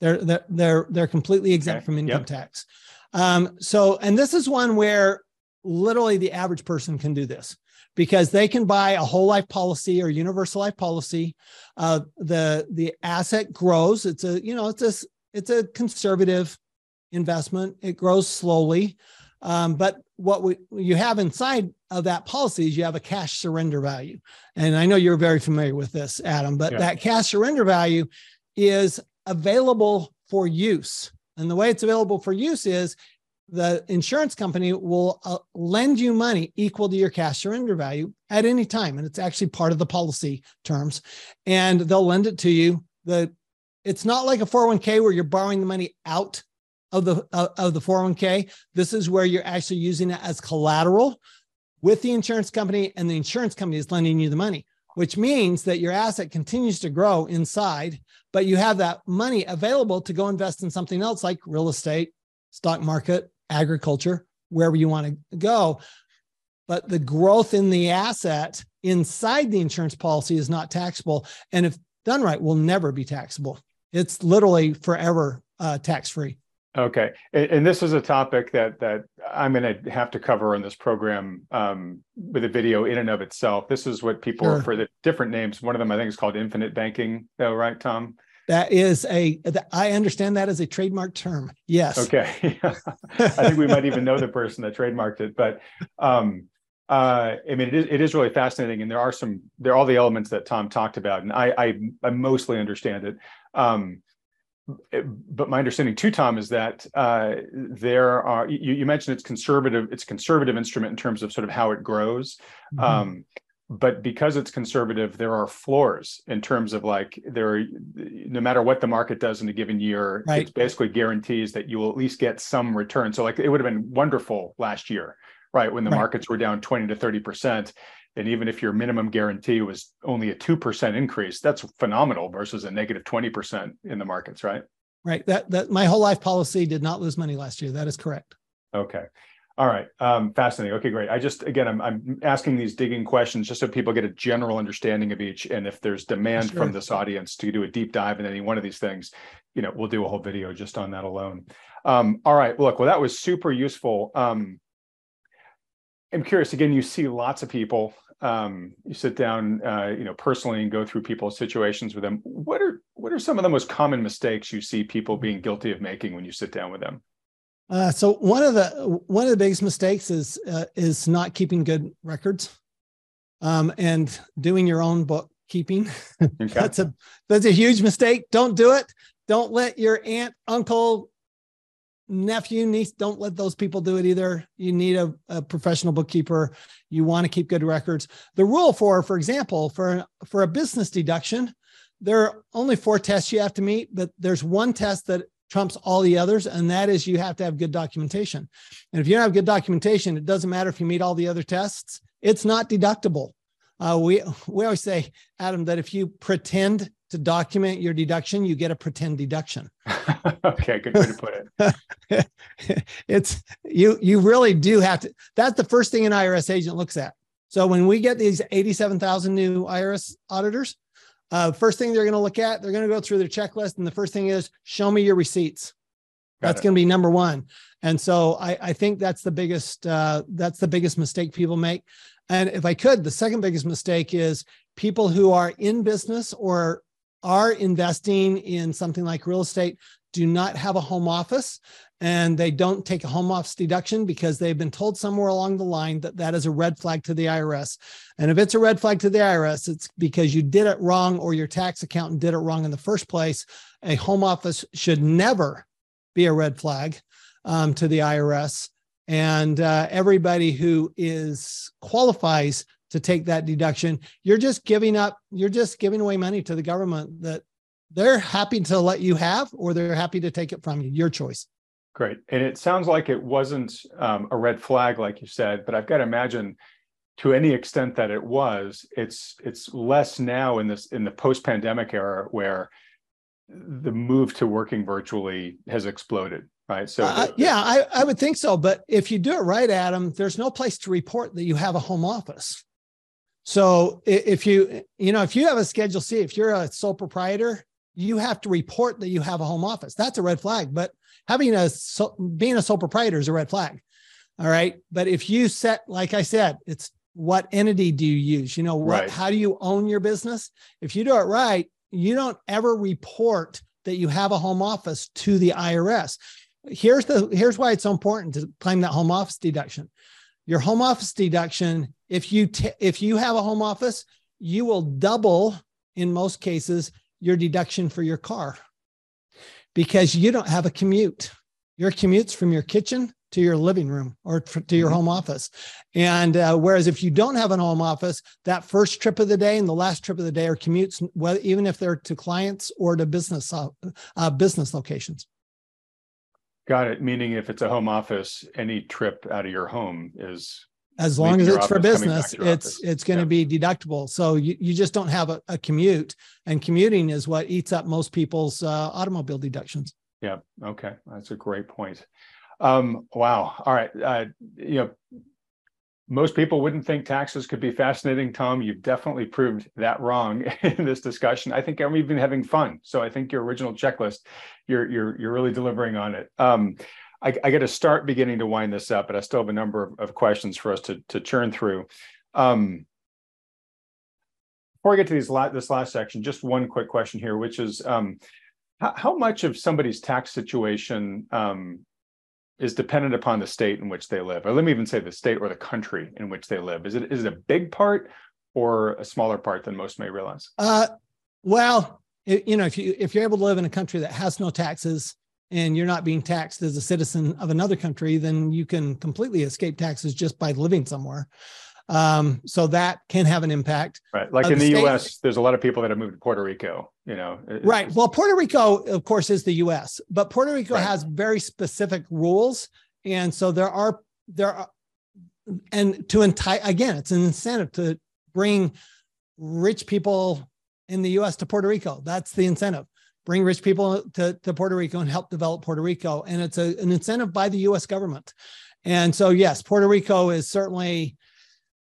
They're they're they're, they're completely exempt okay. from income yep. tax. Um, so, and this is one where literally the average person can do this because they can buy a whole life policy or universal life policy. Uh, the the asset grows. It's a you know it's a it's a conservative investment. It grows slowly, um, but what we, you have inside of that policy is you have a cash surrender value. And I know you're very familiar with this, Adam, but yeah. that cash surrender value is available for use. And the way it's available for use is the insurance company will uh, lend you money equal to your cash surrender value at any time. And it's actually part of the policy terms. And they'll lend it to you. The it's not like a 401k where you're borrowing the money out of the uh, of the 401k. This is where you're actually using it as collateral with the insurance company, and the insurance company is lending you the money which means that your asset continues to grow inside, but you have that money available to go invest in something else like real estate, stock market, agriculture, wherever you want to go. But the growth in the asset inside the insurance policy is not taxable. And if done right, will never be taxable. It's literally forever uh, tax free. Okay, and, and, this is a topic that that I'm going to have to cover in this program um, with a video in and of itself. This is what people sure. for the different names. One of them I think is called infinite banking. Though, right, Tom? That is a. I understand that as a trademark term. Yes. Okay. I think we might even know the person that trademarked it, but um, uh, I mean, it is, it is really fascinating, and there are some there are all the elements that Tom talked about, and I I, I mostly understand it. Um, but my understanding too, Tom, is that uh, there are. You, you, mentioned it's conservative. It's a conservative instrument in terms of sort of how it grows. Mm-hmm. Um, but because it's conservative, there are floors in terms of like there. Are, no matter what the market does in a given year, right. it's basically guarantees that you will at least get some return. So like it would have been wonderful last year, right, when the right. markets were down twenty to thirty percent. And even if your minimum guarantee was only a 2% increase, that's phenomenal versus a negative 20% in the markets, right? Right. That that my whole life policy did not lose money last year. That is correct. Okay. All right. Um, fascinating. Okay, great. I just again I'm I'm asking these digging questions just so people get a general understanding of each. And if there's demand sure. from this audience to do a deep dive in any one of these things, you know, we'll do a whole video just on that alone. Um, all right. Look, well, that was super useful. Um, I'm curious. Again, you see lots of people um, you sit down, uh, you know, personally and go through people's situations with them. What are what are some of the most common mistakes you see people being guilty of making when you sit down with them? Uh, so one of the one of the biggest mistakes is uh, is not keeping good records, um, and doing your own bookkeeping. Okay. that's a that's a huge mistake. Don't do it. Don't let your aunt, uncle, nephew, niece, don't let those people do it either. You need a, a professional bookkeeper. You want to keep good records. The rule for, for example, for, for a business deduction, there are only four tests you have to meet, but there's one test that trumps all the others, and that is you have to have good documentation. And if you don't have good documentation, it doesn't matter if you meet all the other tests, it's not deductible. Uh, we we always say, Adam, that if you pretend to document your deduction, you get a pretend deduction. okay, good way to put it. it's you you really do have to that's the first thing an IRS agent looks at. So when we get these 87,000 new IRS auditors, uh, first thing they're going to look at, they're going to go through their checklist. And the first thing is show me your receipts. Got that's going to be number one. And so I, I think that's the biggest, uh, that's the biggest mistake people make. And if I could, the second biggest mistake is people who are in business or are investing in something like real estate do not have a home office and they don't take a home office deduction because they've been told somewhere along the line that that is a red flag to the IRS. And if it's a red flag to the IRS, it's because you did it wrong or your tax accountant did it wrong in the first place. A home office should never be a red flag um, to the IRS. And uh, everybody who is qualifies to take that deduction, you're just giving up, you're just giving away money to the government that they're happy to let you have, or they're happy to take it from you. Your choice. Great. And it sounds like it wasn't um, a red flag, like you said, but I've got to imagine to any extent that it was, it's it's less now in this in the post-pandemic era where the move to working virtually has exploded right so uh, the, yeah I, I would think so but if you do it right adam there's no place to report that you have a home office so if you you know if you have a schedule c if you're a sole proprietor you have to report that you have a home office. That's a red flag but having a being a sole proprietor is a red flag. All right? But if you set like i said it's what entity do you use? You know what right. how do you own your business? If you do it right you don't ever report that you have a home office to the irs here's the here's why it's so important to claim that home office deduction. Your home office deduction if you t- if you have a home office you will double in most cases your deduction for your car because you don't have a commute your commute's from your kitchen to your living room or to your mm-hmm. home office. And uh, whereas if you don't have an home office, that first trip of the day and the last trip of the day are commutes, whether, even if they're to clients or to business uh, uh, business locations. Got it. Meaning, if it's a home office, any trip out of your home is as long as it's for business, it's it's going to yeah. be deductible. So you, you just don't have a, a, commute, and commuting is what eats up most people's uh, automobile deductions. Yeah. Okay, that's a great point. Um, wow. All right. Uh, you know, most people wouldn't think taxes could be fascinating. Tom, you've definitely proved that wrong in this discussion. I think I'm even having fun. So I think your original checklist, you're you're you're really delivering on it. Um, I, I got to start beginning to wind this up, but I still have a number of, of questions for us to to churn through. Um, before I get to these la- this last section, just one quick question here, which is um, how, how, much of somebody's tax situation um, is dependent upon the state in which they live, or let me even say the state or the country in which they live. Is it is it a big part or a smaller part than most may realize? Uh, well, you know, if you if you're able to live in a country that has no taxes and you're not being taxed as a citizen of another country, then you can completely escape taxes just by living somewhere. Um, so that can have an impact. Right. Like uh, in the, the US, there's a lot of people that have moved to Puerto Rico, you know. Right. Well, Puerto Rico, of course, is the US, but Puerto Rico right. has very specific rules. And so there are, there are, and to entice, again, it's an incentive to bring rich people in the US to Puerto Rico. That's the incentive. Bring rich people to, to Puerto Rico and help develop Puerto Rico. And it's a, an incentive by the US government. And so, yes, Puerto Rico is certainly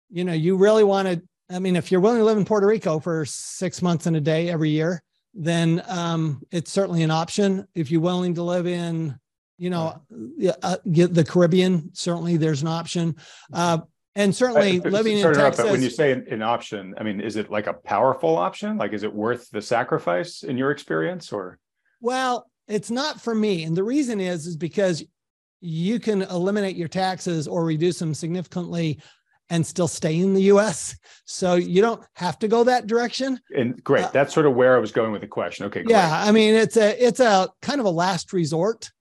you know, you really want to, I mean, if you're willing to live in Puerto Rico for six months and a day every year, then um, it's certainly an option. If you're willing to live in, you know, uh, the Caribbean, certainly there's an option. Uh, and certainly uh, living in Texas. But when you say an, an, option, I mean, is it like a powerful option? Like, is it worth the sacrifice in your experience or? Well, it's not for me. And the reason is, is because you can eliminate your taxes or reduce them significantly and still stay in the US. So you don't have to go that direction. And great. Uh, That's sort of where I was going with the question. Okay. Great. Yeah. I mean, it's a, it's a kind of a last resort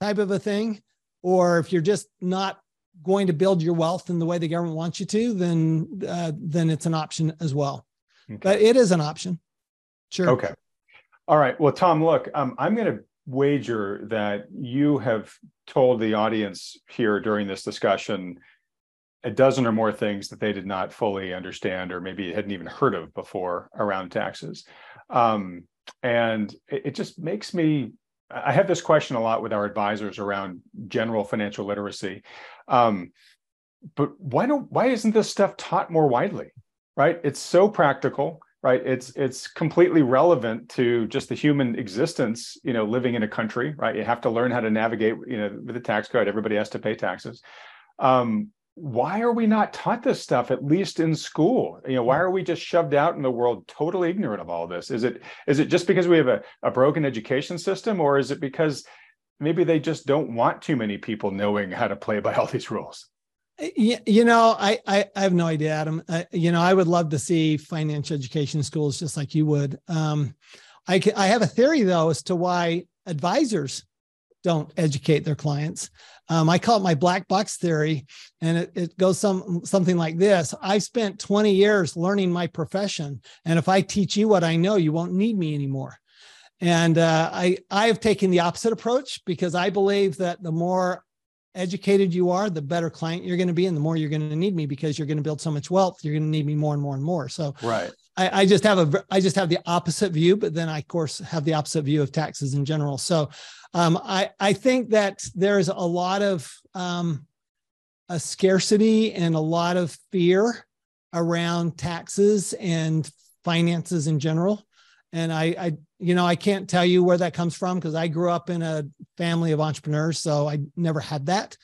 type of a thing. Or if you're just not going to build your wealth in the way the government wants you to, then, uh, then it's an option as well. Okay. But it is an option. Sure. Okay. All right. Well, Tom, look, um, I'm going to wager that you have told the audience here during this discussion a dozen or more things that they did not fully understand or maybe hadn't even heard of before around taxes. Um, and it, it, just makes me, I have this question a lot with our advisors around general financial literacy. Um, but why don't why isn't this stuff taught more widely? Right? It's so practical, right? It's it's completely relevant to just the human existence, you know, living in a country, right? You have to learn how to navigate, you know, with the tax code. Everybody has to pay taxes. Um, why are we not taught this stuff at least in school you know why are we just shoved out in the world totally ignorant of all this is it is it just because we have a, a broken education system or is it because maybe they just don't want too many people knowing how to play by all these rules you know i i, I have no idea adam I, you know i would love to see financial education schools just like you would um i i have a theory though as to why advisors don't educate their clients. Um, I call it my black box theory, and it, it goes some something like this: I spent 20 years learning my profession, and if I teach you what I know, you won't need me anymore. And uh, I I have taken the opposite approach because I believe that the more educated you are, the better client you're going to be, and the more you're going to need me because you're going to build so much wealth. You're going to need me more and more and more. So right. I, I just have a I just have the opposite view, but then I of course have the opposite view of taxes in general. So um, I I think that there's a lot of um, a scarcity and a lot of fear around taxes and finances in general. And I, I you know, I can't tell you where that comes from because I grew up in a family of entrepreneurs, so I never had that.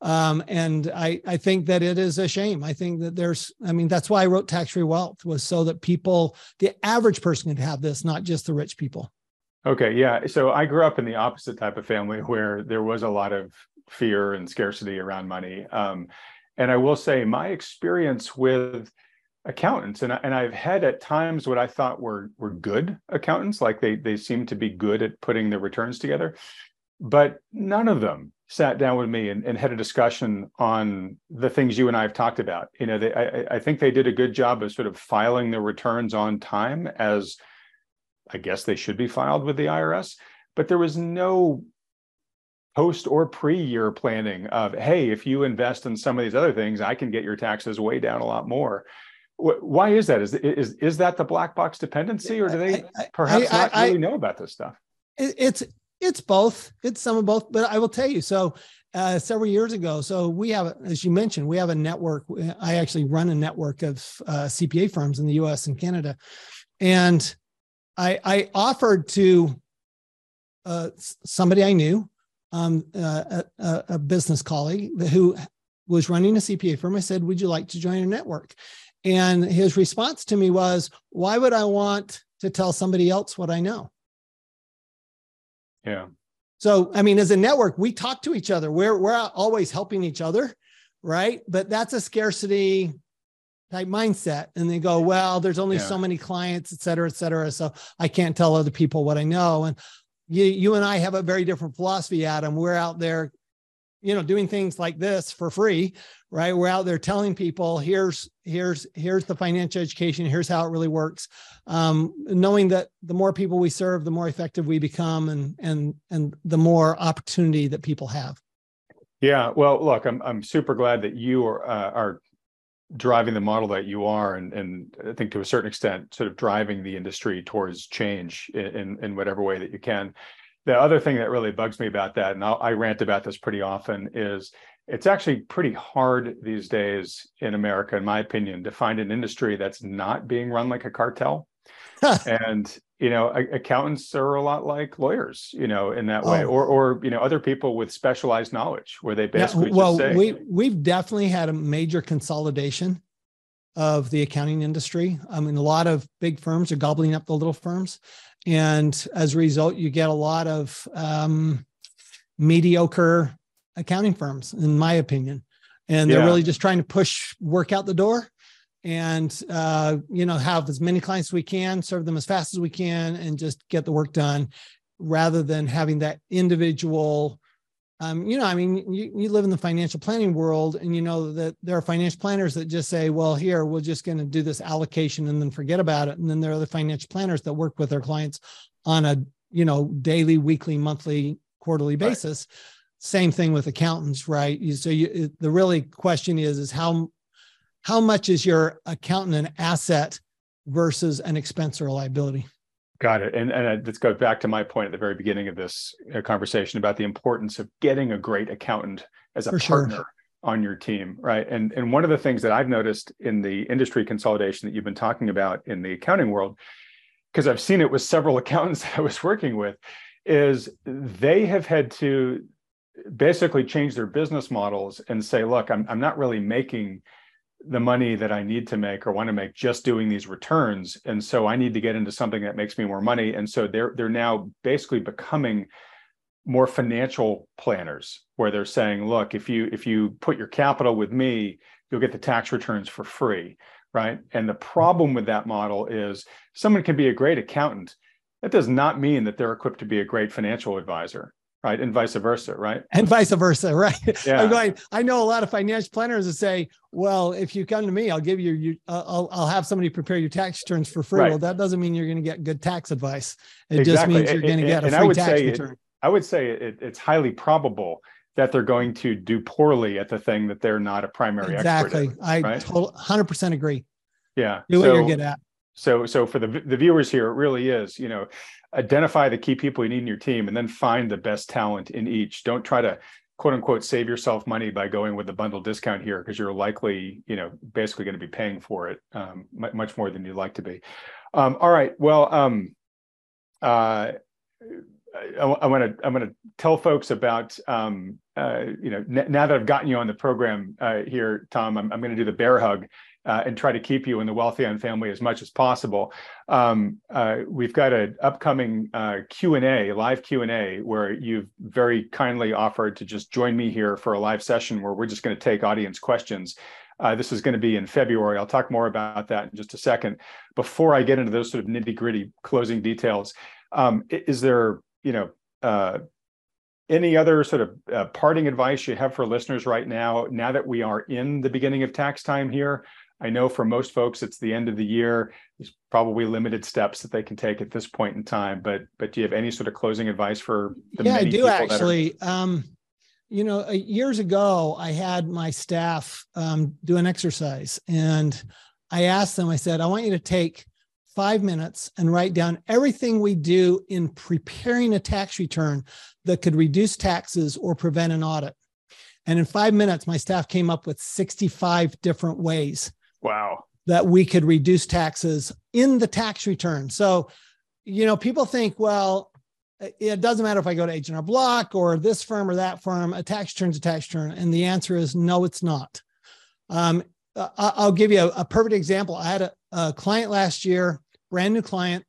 Um, and I, I think that it is a shame. I think that there's, I mean, that's why I wrote Tax Free Wealth was so that people, the average person could have this, not just the rich people. Okay, yeah. So I grew up in the opposite type of family where there was a lot of fear and scarcity around money. Um, and I will say my experience with accountants and, I, and I've had at times what I thought were were good accountants, like they they seem to be good at putting the returns together, but none of them sat down with me and, and had a discussion on the things you and I have talked about. You know, they, I, I think they did a good job of sort of filing their returns on time as I guess they should be filed with the IRS, but there was no post or pre-year planning of, hey, if you invest in some of these other things, I can get your taxes way down a lot more. Why is that? Is is is that the black box dependency, or do they perhaps I, I, not really know about this stuff? It's it's both. It's some of both. But I will tell you. So uh, several years ago, so we have, as you mentioned, we have a network. I actually run a network of uh, CPA firms in the U.S. and Canada, and I, I offered to uh, somebody I knew, um, uh, a, a, business colleague who was running a CPA firm. I said, "Would you like to join a network?" And his response to me was, "Why would I want to tell somebody else what I know?" Yeah. So, I mean, as a network, we talk to each other. We're we're always helping each other, right? But that's a scarcity type mindset. And they go, well, there's only yeah. so many clients, et cetera, et cetera. So I can't tell other people what I know. And you you and I have a very different philosophy, Adam. We're out there you know doing things like this for free right? We're out there telling people here's here's here's the financial education. Here's how it really works. Um, knowing that the more people we serve the more effective we become and and and the more opportunity that people have. Yeah well look i'm, I'm super glad that you are uh, are driving the model that you are and and i think to a certain extent sort of driving the industry towards change in in, in whatever way that you can the other thing that really bugs me about that, and I'll, I rant about this pretty often, is it's actually pretty hard these days in America, in my opinion, to find an industry that's not being run like a cartel. and you know, accountants are a lot like lawyers, you know, in that way, oh. or or you know, other people with specialized knowledge, where they basically yeah, well, say, we we've definitely had a major consolidation of the accounting industry. I mean, a lot of big firms are gobbling up the little firms. And as a result, you get a lot of um, mediocre accounting firms, in my opinion. And they're really just trying to push work out the door and uh, you know have as many clients as we can serve them as fast as we can and just get the work done rather than having that individual um, you know, I mean, you, you live in the financial planning world and you know that there are financial planners that just say, well, here, we're just going to do this allocation and then forget about it. And then there are the financial planners that work with their clients on a, you know, daily, weekly, monthly, quarterly basis. Right. Same thing with accountants, right? You, so you, the really question is, is how, how much is your accountant an asset versus an expense or a liability? Got it. And and let's go back to my point at the very beginning of this uh, conversation about the importance of getting a great accountant as a For partner. Sure. on your team, right? And and one of the things that I've noticed in the industry consolidation that you've been talking about in the accounting world, because I've seen it with several accountants that I was working with, is they have had to basically change their business models and say, look, I'm I'm not really making the money that I need to make or want to make just doing these returns. And so I need to get into something that makes me more money. And so they're they're now basically becoming more financial planners where they're saying look if you if you put your capital with me you'll get the tax returns for free right and the problem with that model is someone can be a great accountant that does not mean that they're equipped to be a great financial advisor right and vice versa right and vice versa right yeah. i'm going i know a lot of financial planners that say well if you come to me i'll give you you i'll, I'll have somebody prepare your tax returns for free right. well that doesn't mean you're going to get good tax advice it exactly. just means you're going to get a free tax return it, I would say it, it's highly probable that they're going to do poorly at the thing that they're not a primary exactly. expert. Exactly. I right? 100% agree. Yeah. Do so, what you're good at. So, so for the, the viewers here, it really is, you know, identify the key people you need in your team and then find the best talent in each. Don't try to quote unquote save yourself money by going with the bundle discount here because you're likely, you know, basically going to be paying for it um, much more than you'd like to be. Um, all right. Well, um, uh, I, want to I want to tell folks about um, uh, you know now that I've gotten you on the program uh, here, Tom. I'm, I'm going to do the bear hug uh, and try to keep you in the Wealthion family as much as possible. Um, uh, we've got an upcoming uh, Q and A, live Q and A, where you've very kindly offered to just join me here for a live session where we're just going to take audience questions. Uh, this is going to be in February. I'll talk more about that in just a second. Before I get into those sort of nitty gritty closing details, um, is there you know, uh, any other sort of uh, parting advice you have for listeners right now, now that we are in the beginning of tax time here? I know for most folks, it's the end of the year. There's probably limited steps that they can take at this point in time. But but do you have any sort of closing advice for the yeah, I do actually. Are- um, you know, uh, years ago, I had my staff um, do an exercise, and I asked them. I said, I want you to take five minutes and write down everything we do in preparing a tax return that could reduce taxes or prevent an audit. And in five minutes, my staff came up with 65 different ways. Wow. That we could reduce taxes in the tax return. So, you know, people think, well, it doesn't matter if I go to H&R Block or this firm or that firm, a tax return's a tax return. And the answer is no, it's not. Um, I'll give you a, a perfect example. I had a, a client last year, brand new client.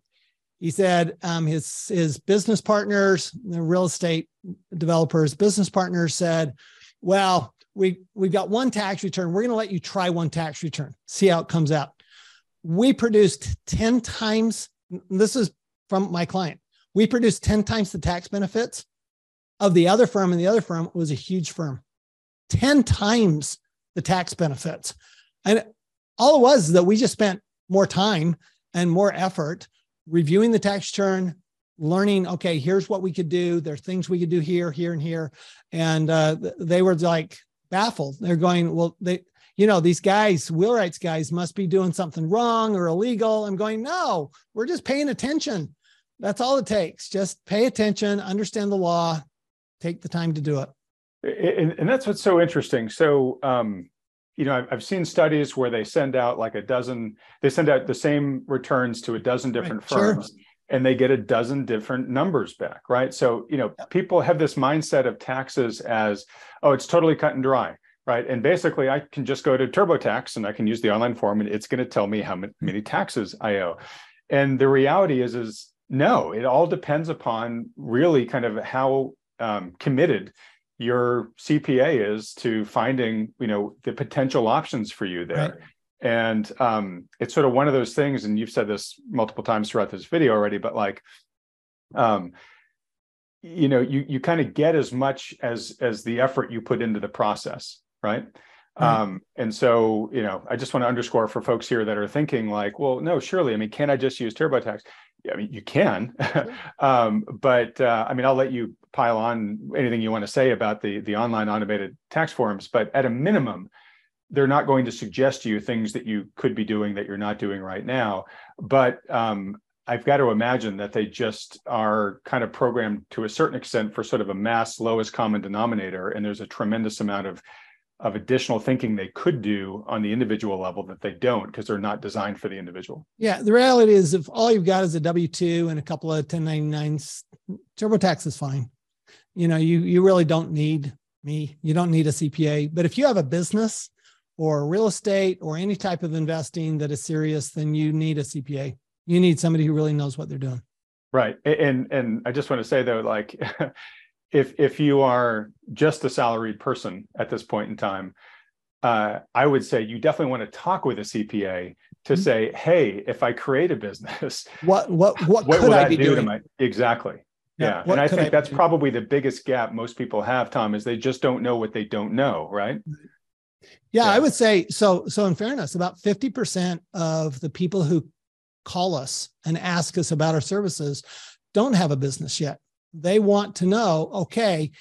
He said um, his his business partners, the real estate developers, business partners said, "Well, we we've got one tax return. We're going to let you try one tax return, see how it comes out." We produced ten times. This is from my client. We produced ten times the tax benefits of the other firm, and the other firm was a huge firm. Ten times the tax benefits. And all it was that we just spent more time and more effort reviewing the tax return, learning, okay, here's what we could do. There's things we could do here, here, and here. And uh, they were like baffled. They're going, well, they, you know, these guys, Wheelwright's guys must be doing something wrong or illegal. I'm going, no, we're just paying attention. That's all it takes. Just pay attention, understand the law, take the time to do it. And, and that's what's so interesting. So, um, you know, I've, I've seen studies where they send out like a dozen, they send out the same returns to a dozen different right, firms. Sure. And they get a dozen different numbers back, right? So, you know, people have this mindset of taxes as, oh, it's totally cut and dry right? And basically, I can just go to TurboTax and I can use the online form, and it's going to tell me how many taxes I owe. And the reality is, is no, it all depends upon really kind of how um, committed your CPA is to finding, you know, the potential options for you there. Right. And um, it's sort of one of those things, and you've said this multiple times throughout this video already, but like, um, you know, you you kind of get as much as as the effort you put into the process, right? Right. Um, and so, you know, I just want to underscore for folks here that are thinking like, well, no, surely, I mean, can I just use TurboTax? I mean, you can, um, but uh, I mean, I'll let you pile on anything you want to say about the the online automated tax forms. But at a minimum, they're not going to suggest to you things that you could be doing that you're not doing right now. But um, I've got to imagine that they just are kind of programmed to a certain extent for sort of a mass lowest common denominator, and there's a tremendous amount of of additional thinking they could do on the individual level that they don't because they're not designed for the individual. Yeah, the reality is if all you've got is a W two and a couple of 1099s, TurboTax is fine. You know, you you really don't need me. You don't need a CPA. But if you have a business or real estate or any type of investing that is serious, then you need a CPA. You need somebody who really knows what they're doing. Right. And and I just want to say though, like if if you are just a salaried person at this point in time, uh, I would say you definitely want to talk with a CPA to mm-hmm. say, hey, if I create a business, what what what, what could I be doing? My, exactly. Yeah. yeah. And I think I that's probably the biggest gap most people have, Tom, is they just don't know what they don't know, right? Yeah, yeah, I would say so. So, in fairness, about 50% of the people who call us and ask us about our services don't have a business yet. They want to know, okay,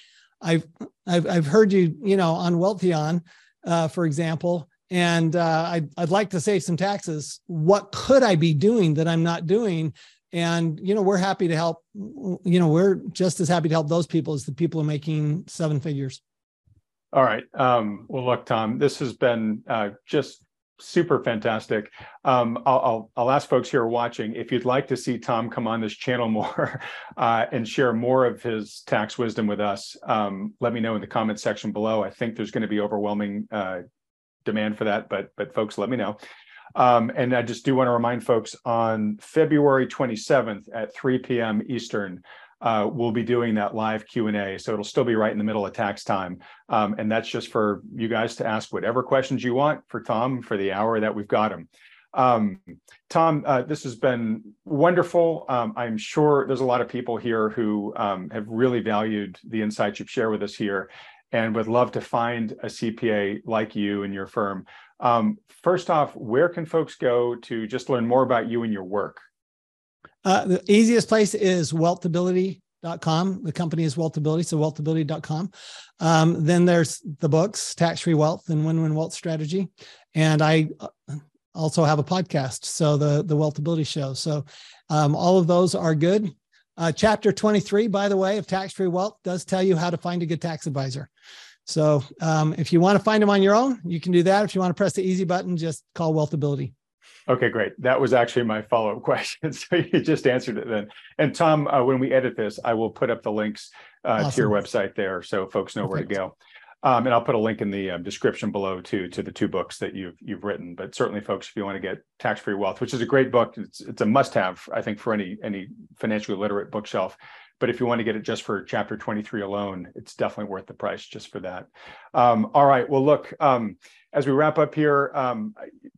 I've I've, I've heard you, you know, on Wealthion, uh, for example, and uh, I'd, I'd like to save some taxes. What could I be doing that I'm not doing? And you know, we're happy to help. You know, we're just as happy to help those people as the people who are making seven figures. All right. Um, well, look, Tom, this has been uh, just super fantastic. Um, I'll, I'll, I'll, ask folks here watching if you'd like to see Tom come on this channel more uh, and share more of his tax wisdom with us. Um, let me know in the comment section below. I think there's going to be overwhelming uh, demand for that, but but folks, let me know. Um, and I just do want to remind folks on February 27th at 3 p.m. Eastern, uh, we'll be doing that live Q&A. So it'll still be right in the middle of tax time. Um, and that's just for you guys to ask whatever questions you want for Tom for the hour that we've got him. Um, Tom, uh, this has been wonderful. Um, I'm sure there's a lot of people here who um, have really valued the insights you've shared with us here and would love to find a CPA like you and your firm. Um, first off, where can folks go to just learn more about you and your work? Uh, the easiest place is wealthability.com. The company is wealthability, so wealthability.com. Um, then there's the books, Tax Free Wealth and Win Win Wealth Strategy. And I uh, also have a podcast, so the, the Wealthability Show. So um, all of those are good. Uh, chapter 23, by the way, of Tax Free Wealth does tell you how to find a good tax advisor. So um, if you want to find them on your own, you can do that. If you want to press the easy button, just call Wealthability. Okay, great. That was actually my follow-up question. So you just answered it then. And Tom, uh, when we edit this, I will put up the links uh, awesome. to your website there so folks know Perfect. where to go. Um, and I'll put a link in the uh, description below too to the two books that you've you've written. But certainly, folks, if you want to get Tax Free Wealth, which is a great book, it's it's a must-have, I think, for any any financially literate bookshelf. But if you want to get it just for chapter 23 alone, it's definitely worth the price just for that. Um, all right. Well, look, um, as we wrap up here, um,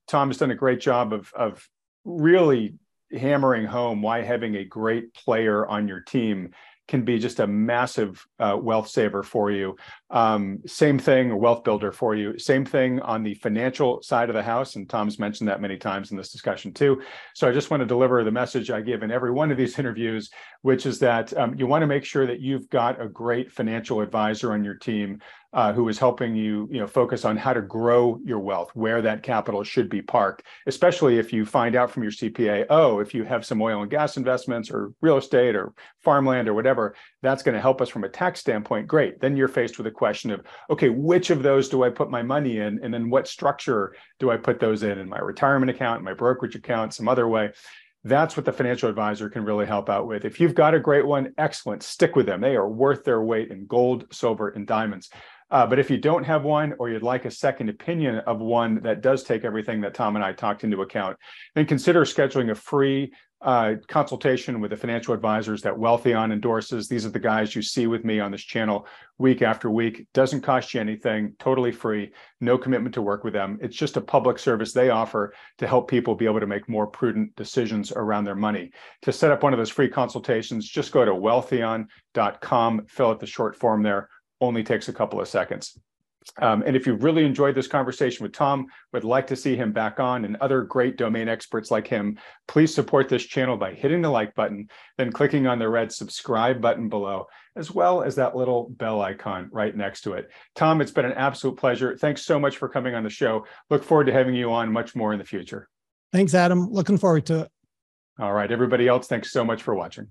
Tom has done a great job of, of really hammering home why having a great player on your team can be just a massive uh, wealth saver for you. Um, same thing, a wealth builder for you. Same thing on the financial side of the house. And Tom's mentioned that many times in this discussion too. So I just want to deliver the message I give in every one of these interviews, which is that um, you want to make sure that you've got a great financial advisor on your team uh, who is helping you, you know, focus on how to grow your wealth, where that capital should be parked, especially if you find out from your CPA, oh, if you have some oil and gas investments or real estate or farmland or whatever, that's going to help us from a tax standpoint. Great. Then you're faced with a question of, okay, which of those do I put my money in? And then what structure do I put those in, in my retirement account, my brokerage account, some other way? That's what the financial advisor can really help out with. If you've got a great one, excellent. Stick with them. They are worth their weight in gold, silver, and diamonds. Uh, but if you don't have one or you'd like a second opinion of one that does take everything that Tom and I talked into account, then consider scheduling a free uh, consultation with the financial advisors that Wealthion endorses. These are the guys you see with me on this channel week after week. Doesn't cost you anything, totally free, no commitment to work with them. It's just a public service they offer to help people be able to make more prudent decisions around their money. To set up one of those free consultations, just go to wealthion.com, fill out the short form there only takes a couple of seconds. Um, and if you really enjoyed this conversation with Tom, would like to see him back on and other great domain experts like him, please support this channel by hitting the like button, then clicking on the red subscribe button below, as well as that little bell icon right next to it. Tom, it's been an absolute pleasure. Thanks so much for coming on the show. Look forward to having you on much more in the future. Thanks, Adam. Looking forward to it. All right, everybody else, thanks so much for watching.